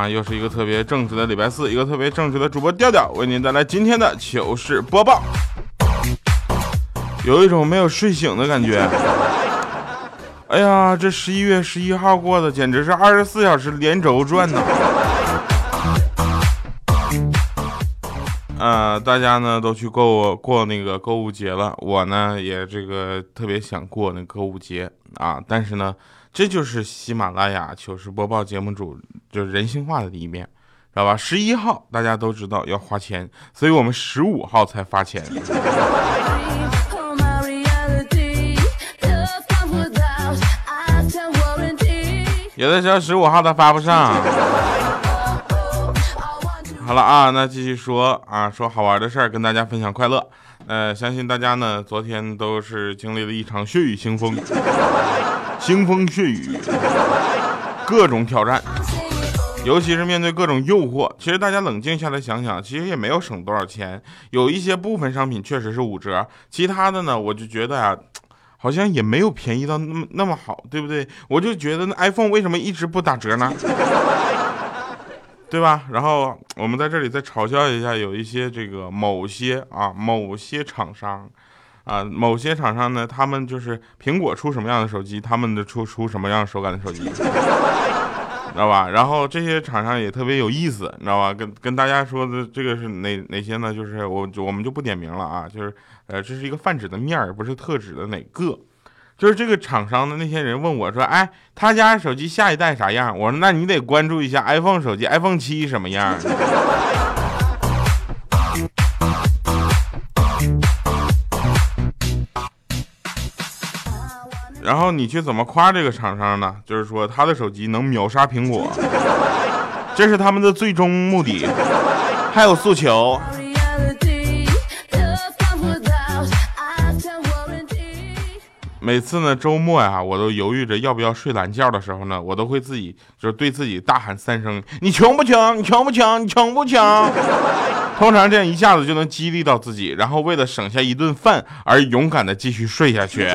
啊，又是一个特别正直的礼拜四，一个特别正直的主播调调为您带来今天的糗事播报。有一种没有睡醒的感觉。哎呀，这十一月十一号过的简直是二十四小时连轴转呐！呃，大家呢都去购过那个购物节了，我呢也这个特别想过那购物节啊，但是呢。这就是喜马拉雅糗事播报节目组就是人性化的一面，知道吧？十一号大家都知道要花钱，所以我们十五号才发钱。有的时候十五号他发不上。好了啊，那继续说啊，说好玩的事儿，跟大家分享快乐。呃，相信大家呢，昨天都是经历了一场血雨腥风。腥风血雨，各种挑战，尤其是面对各种诱惑。其实大家冷静下来想想，其实也没有省多少钱。有一些部分商品确实是五折，其他的呢，我就觉得啊，好像也没有便宜到那么那么好，对不对？我就觉得那 iPhone 为什么一直不打折呢？对吧？然后我们在这里再嘲笑一下，有一些这个某些啊某些厂商。啊，某些厂商呢，他们就是苹果出什么样的手机，他们的出出什么样手感的手机，知道吧？然后这些厂商也特别有意思，你知道吧？跟跟大家说的这个是哪哪些呢？就是我我们就不点名了啊，就是呃，这是一个泛指的面儿，不是特指的哪个。就是这个厂商的那些人问我说，哎，他家手机下一代啥样？我说那你得关注一下 iPhone 手机，iPhone 七什么样？然后你去怎么夸这个厂商呢？就是说他的手机能秒杀苹果，这是他们的最终目的，还有诉求。每次呢周末呀，我都犹豫着要不要睡懒觉的时候呢，我都会自己就是对自己大喊三声：“你穷不穷？你穷不穷？你穷不穷？”通常这样一下子就能激励到自己，然后为了省下一顿饭而勇敢的继续睡下去。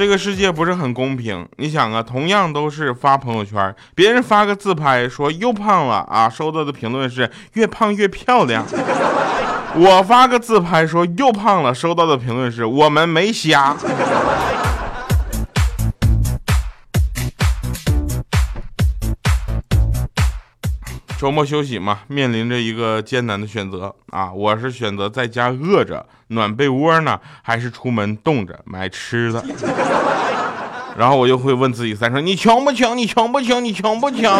这个世界不是很公平，你想啊，同样都是发朋友圈，别人发个自拍说又胖了啊，收到的评论是越胖越漂亮；我发个自拍说又胖了，收到的评论是我们没瞎。周末休息嘛，面临着一个艰难的选择啊！我是选择在家饿着暖被窝呢，还是出门冻着买吃的？然后我就会问自己三声：你强不强？你强不强？你强不强？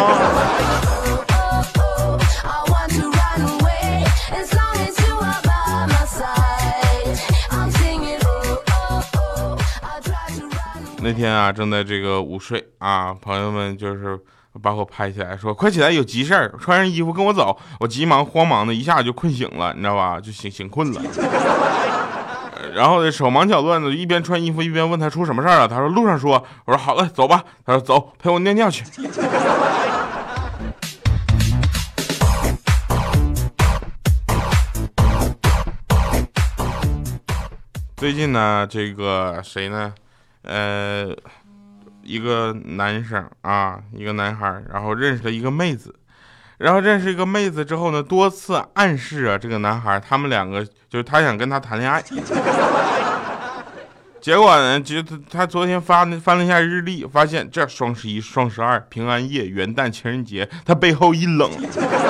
那天啊，正在这个午睡啊，朋友们就是。把我拍起来，说快起来，有急事儿，穿上衣服跟我走。我急忙慌忙的一下就困醒了，你知道吧？就醒醒困了。然后手忙脚乱的，一边穿衣服一边问他出什么事儿了。他说路上说。我说好了，走吧。他说走，陪我尿尿去。最近呢，这个谁呢？呃。一个男生啊，一个男孩，然后认识了一个妹子，然后认识一个妹子之后呢，多次暗示啊，这个男孩他们两个就是他想跟他谈恋爱。结果呢，就他昨天发翻了一下日历，发现这双十一、双十二、平安夜、元旦、情人节，他背后一冷，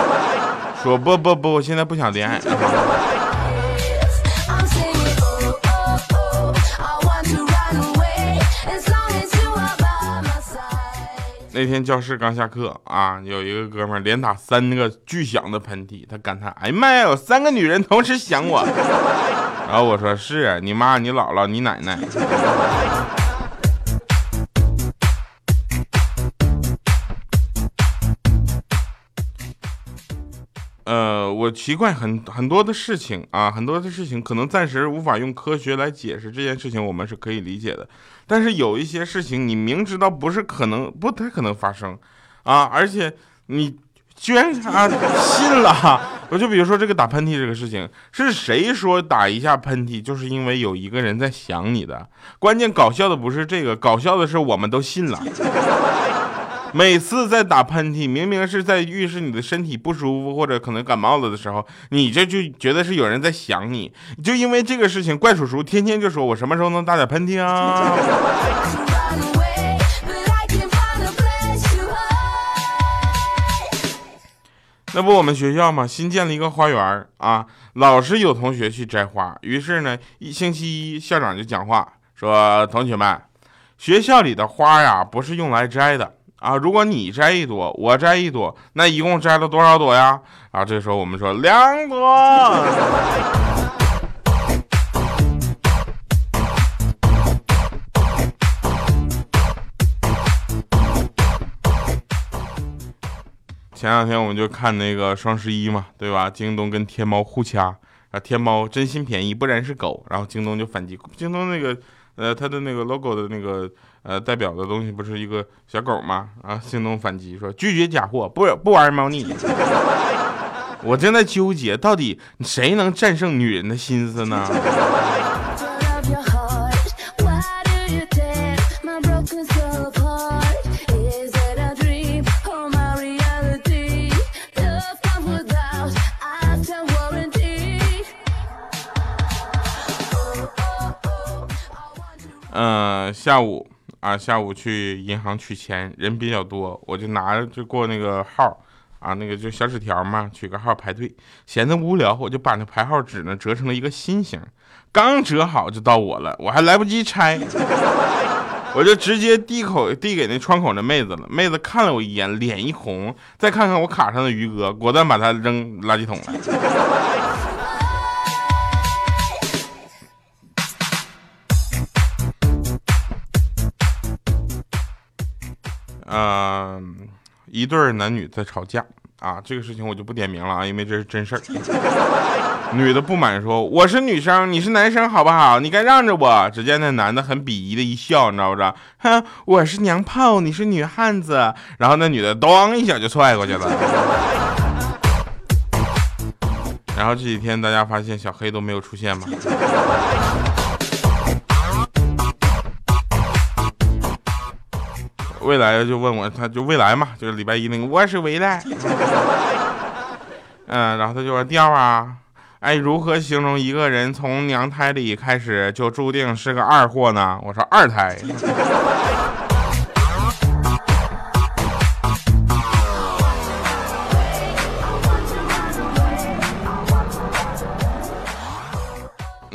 说不不不，我现在不想恋爱。那天教室刚下课啊，有一个哥们连打三个巨响的喷嚏，他感叹：“哎呀妈呀，有三个女人同时想我。”然后我说：“是你妈、你姥姥、你奶奶。”呃，我奇怪很很多的事情啊，很多的事情可能暂时无法用科学来解释这件事情，我们是可以理解的。但是有一些事情，你明知道不是可能，不太可能发生，啊，而且你居然啊信了。我就比如说这个打喷嚏这个事情，是谁说打一下喷嚏就是因为有一个人在想你的？关键搞笑的不是这个，搞笑的是我们都信了。每次在打喷嚏，明明是在预示你的身体不舒服或者可能感冒了的时候，你这就觉得是有人在想你，就因为这个事情，怪叔叔天天就说我什么时候能打点喷嚏啊？那不我们学校嘛，新建了一个花园啊，老是有同学去摘花，于是呢，一星期一校长就讲话说：“同学们，学校里的花呀，不是用来摘的。”啊，如果你摘一朵，我摘一朵，那一共摘了多少朵呀？啊，这时候我们说两朵。前两天我们就看那个双十一嘛，对吧？京东跟天猫互掐，啊，天猫真心便宜，不然是狗，然后京东就反击，京东那个。呃，他的那个 logo 的那个呃代表的东西不是一个小狗吗？啊，京东反击说拒绝假货，不不玩猫腻。我正在纠结，到底谁能战胜女人的心思呢？嗯，下午啊，下午去银行取钱，人比较多，我就拿着就过那个号啊，那个就小纸条嘛，取个号排队。闲得无聊，我就把那排号纸呢折成了一个心形，刚折好就到我了，我还来不及拆，我就直接递口递给那窗口那妹子了。妹子看了我一眼，脸一红，再看看我卡上的余额，果断把它扔垃圾桶了。嗯，一对男女在吵架啊，这个事情我就不点名了啊，因为这是真事儿。女的不满说：“我是女生，你是男生，好不好？你该让着我。”只见那男的很鄙夷的一笑，你知道不知道？哼，我是娘炮，你是女汉子。然后那女的咚一脚就踹过去了。然后这几天大家发现小黑都没有出现吗？未来就问我，他就未来嘛，就是礼拜一那个，我是未来。嗯，然后他就说调啊，哎，如何形容一个人从娘胎里开始就注定是个二货呢？我说二胎。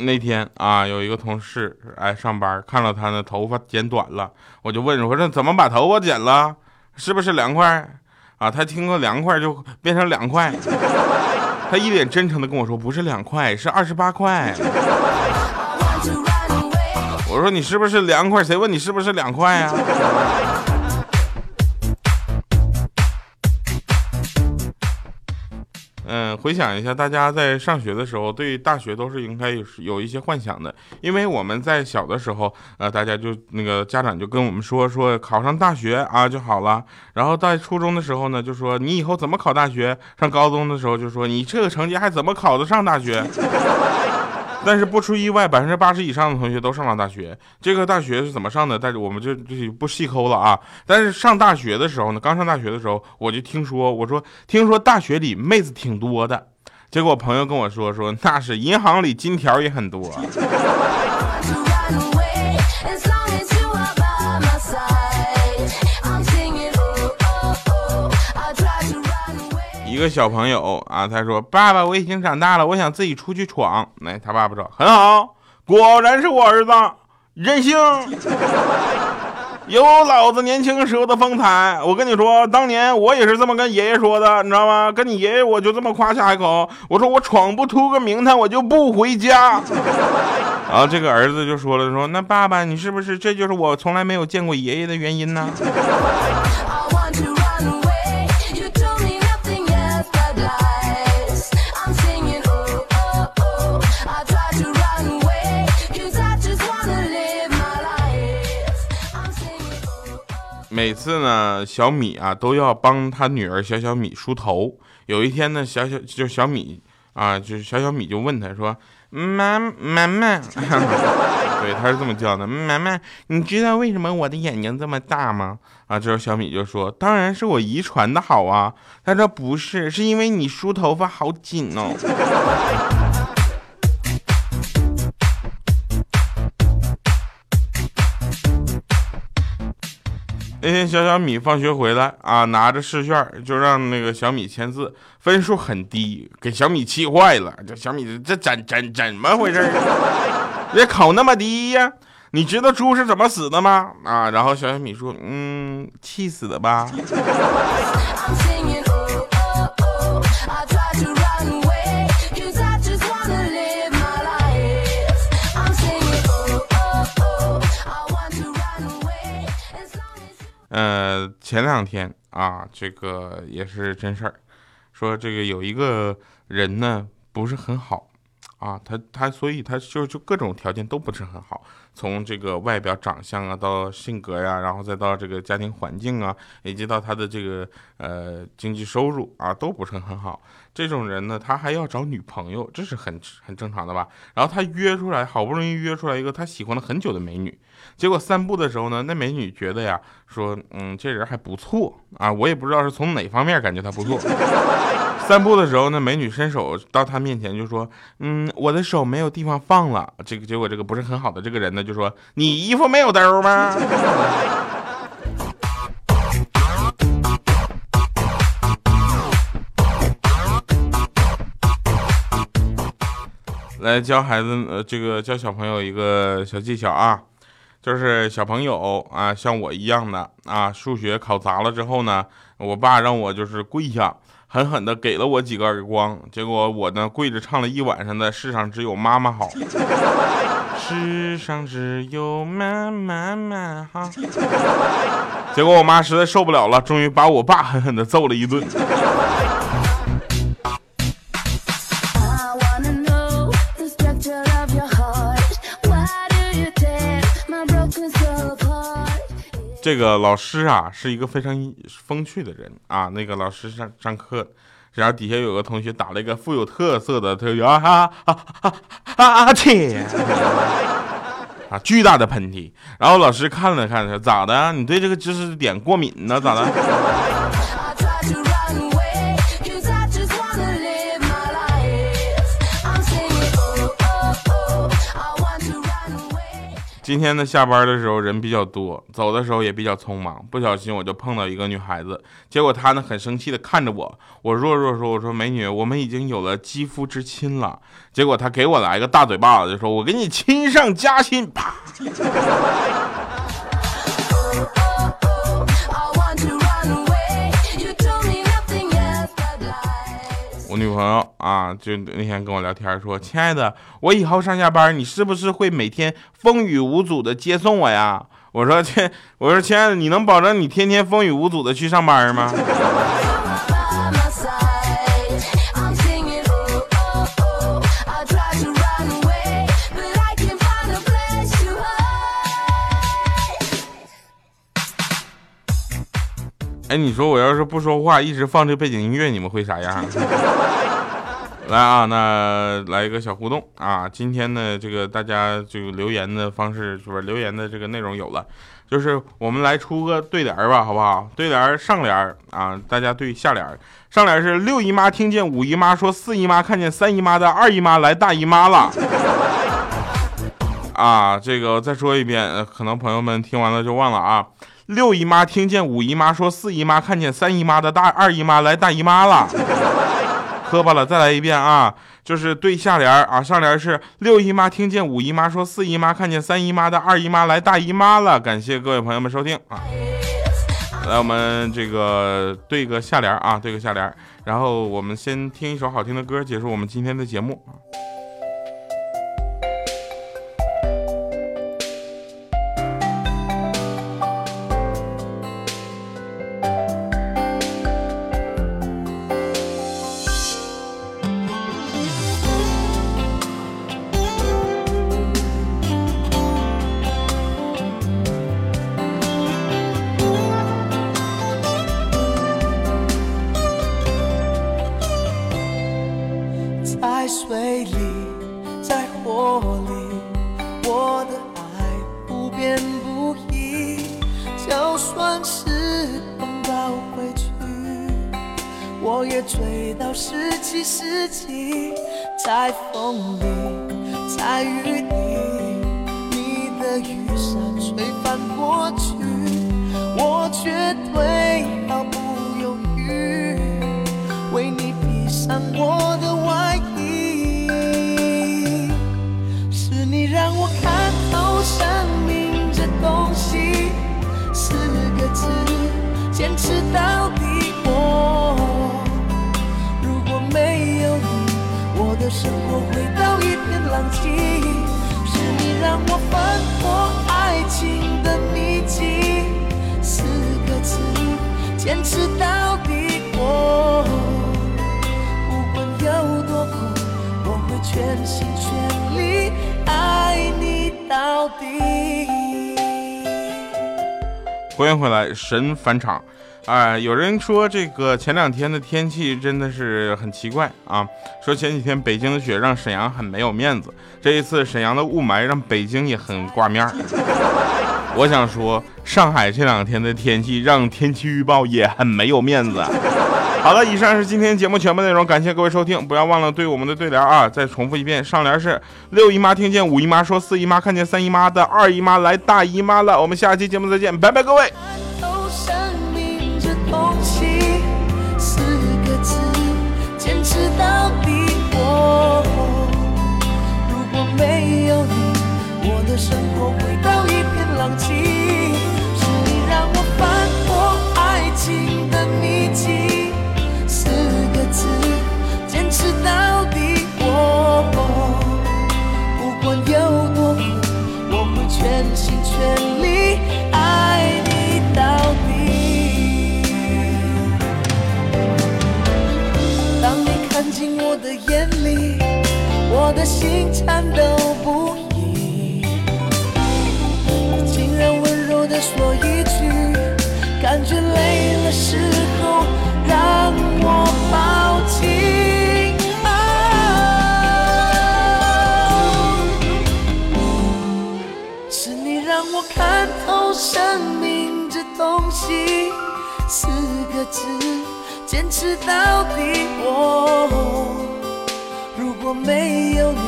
那天啊，有一个同事哎上班，看到他的头发剪短了，我就问我说怎么把头发剪了？是不是凉快？啊，他听说凉快就变成两块，他一脸真诚的跟我说不是两块，是二十八块。我说你是不是凉快？谁问你是不是两块呀？嗯，回想一下，大家在上学的时候，对大学都是应该有有一些幻想的，因为我们在小的时候，呃，大家就那个家长就跟我们说，说考上大学啊就好了。然后在初中的时候呢，就说你以后怎么考大学；上高中的时候就说你这个成绩还怎么考得上大学。但是不出意外，百分之八十以上的同学都上了大学。这个大学是怎么上的？但是我们就就不细抠了啊。但是上大学的时候呢，刚上大学的时候，我就听说，我说听说大学里妹子挺多的。结果朋友跟我说，说那是银行里金条也很多。一个小朋友啊，他说：“爸爸，我已经长大了，我想自己出去闯。”来，他爸爸说：“很好，果然是我儿子，任性。”有老子年轻时候的风采。我跟你说，当年我也是这么跟爷爷说的，你知道吗？跟你爷爷我就这么夸下海口，我说我闯不出个名堂，我就不回家。然后这个儿子就说了，说那爸爸，你是不是这就是我从来没有见过爷爷的原因呢？每次呢，小米啊都要帮他女儿小小米梳头。有一天呢，小小就小米啊，就是小小米就问他说：“妈妈妈，对，他是这么叫的，妈妈，你知道为什么我的眼睛这么大吗？”啊，这时候小米就说：“当然是我遗传的好啊。”他说：“不是，是因为你梳头发好紧哦。”那天小小米放学回来啊，拿着试卷就让那个小米签字，分数很低，给小米气坏了。这小米这怎怎怎么回事？这考那么低呀？你知道猪是怎么死的吗？啊，然后小小米说，嗯，气死的吧。呃，前两天啊，这个也是真事儿，说这个有一个人呢不是很好啊，他他所以他就就各种条件都不是很好，从这个外表长相啊，到性格呀，然后再到这个家庭环境啊，以及到他的这个呃经济收入啊，都不是很好。这种人呢，他还要找女朋友，这是很很正常的吧？然后他约出来，好不容易约出来一个他喜欢了很久的美女。结果散步的时候呢，那美女觉得呀，说，嗯，这人还不错啊，我也不知道是从哪方面感觉他不错。散步的时候呢，美女伸手到他面前就说，嗯，我的手没有地方放了。这个结果这个不是很好的这个人呢，就说，你衣服没有兜吗？来教孩子，呃，这个教小朋友一个小技巧啊。就是小朋友啊，像我一样的啊，数学考砸了之后呢，我爸让我就是跪下，狠狠的给了我几个耳光，结果我呢跪着唱了一晚上的《世上只有妈妈好》，世上只有妈妈妈好，结果我妈实在受不了了，终于把我爸狠狠的揍了一顿。这个老师啊，是一个非常风趣的人啊。那个老师上上课，然后底下有个同学打了一个富有特色的，他啊啊哈哈啊切啊，巨大的喷嚏。然后老师看了看，说咋的？你对这个知识点过敏呢？咋的？今天呢，下班的时候人比较多，走的时候也比较匆忙，不小心我就碰到一个女孩子，结果她呢很生气的看着我，我弱弱说，我说美女，我们已经有了肌肤之亲了，结果她给我来个大嘴巴子，就说我给你亲上加亲，啪。女朋友啊，就那天跟我聊天说：“亲爱的，我以后上下班，你是不是会每天风雨无阻的接送我呀？”我说：“亲，我说亲爱的，你能保证你天天风雨无阻的去上班吗？”哎，你说我要是不说话，一直放这背景音乐，你们会啥样？来啊，那来一个小互动啊！今天呢，这个大家这个留言的方式，是不是留言的这个内容有了？就是我们来出个对联吧，好不好？对联上联啊，大家对下联。上联是六姨妈听见五姨妈说四姨妈看见三姨妈的二姨妈来大姨妈了。啊，这个再说一遍，可能朋友们听完了就忘了啊。六姨妈听见五姨妈说四姨妈看见三姨妈的大二姨妈来大姨妈了。磕巴了，再来一遍啊！就是对下联啊，上联是六姨妈听见五姨妈说四姨妈看见三姨妈的二姨妈来大姨妈了。感谢各位朋友们收听啊！来，我们这个对个下联啊，对个下联，然后我们先听一首好听的歌，结束我们今天的节目啊。里，在火里，我的爱不变不移。就算是碰到回去，我也追到十七世纪。在风里，在雨里，你的雨伞吹翻过去，我绝对毫不犹豫，为你披上我的坚持到底。我如果没有你，我的生活回到一片狼藉。是你让我翻破爱情的秘籍，四个字，坚持到底。我不管有多苦，我会全心全力爱你到底。欢迎回来，神返场。哎、有人说这个前两天的天气真的是很奇怪啊，说前几天北京的雪让沈阳很没有面子，这一次沈阳的雾霾让北京也很挂面儿。我想说，上海这两天的天气让天气预报也很没有面子。好了，以上是今天节目全部内容，感谢各位收听，不要忘了对我们的对联啊，再重复一遍，上联是六姨妈听见五姨妈说四姨妈看见三姨妈的二姨妈来大姨妈了，我们下期节目再见，拜拜各位。坚持到底。如果没有你，我的生活回到一片狼藉。个字，坚持到底。我如果没有你，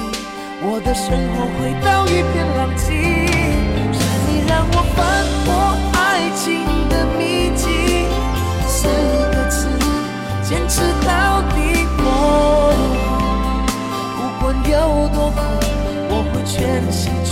我的生活回到一片狼藉。是你让我翻破爱情的秘籍，四个字，坚持到底。我不管有多苦，我会全心全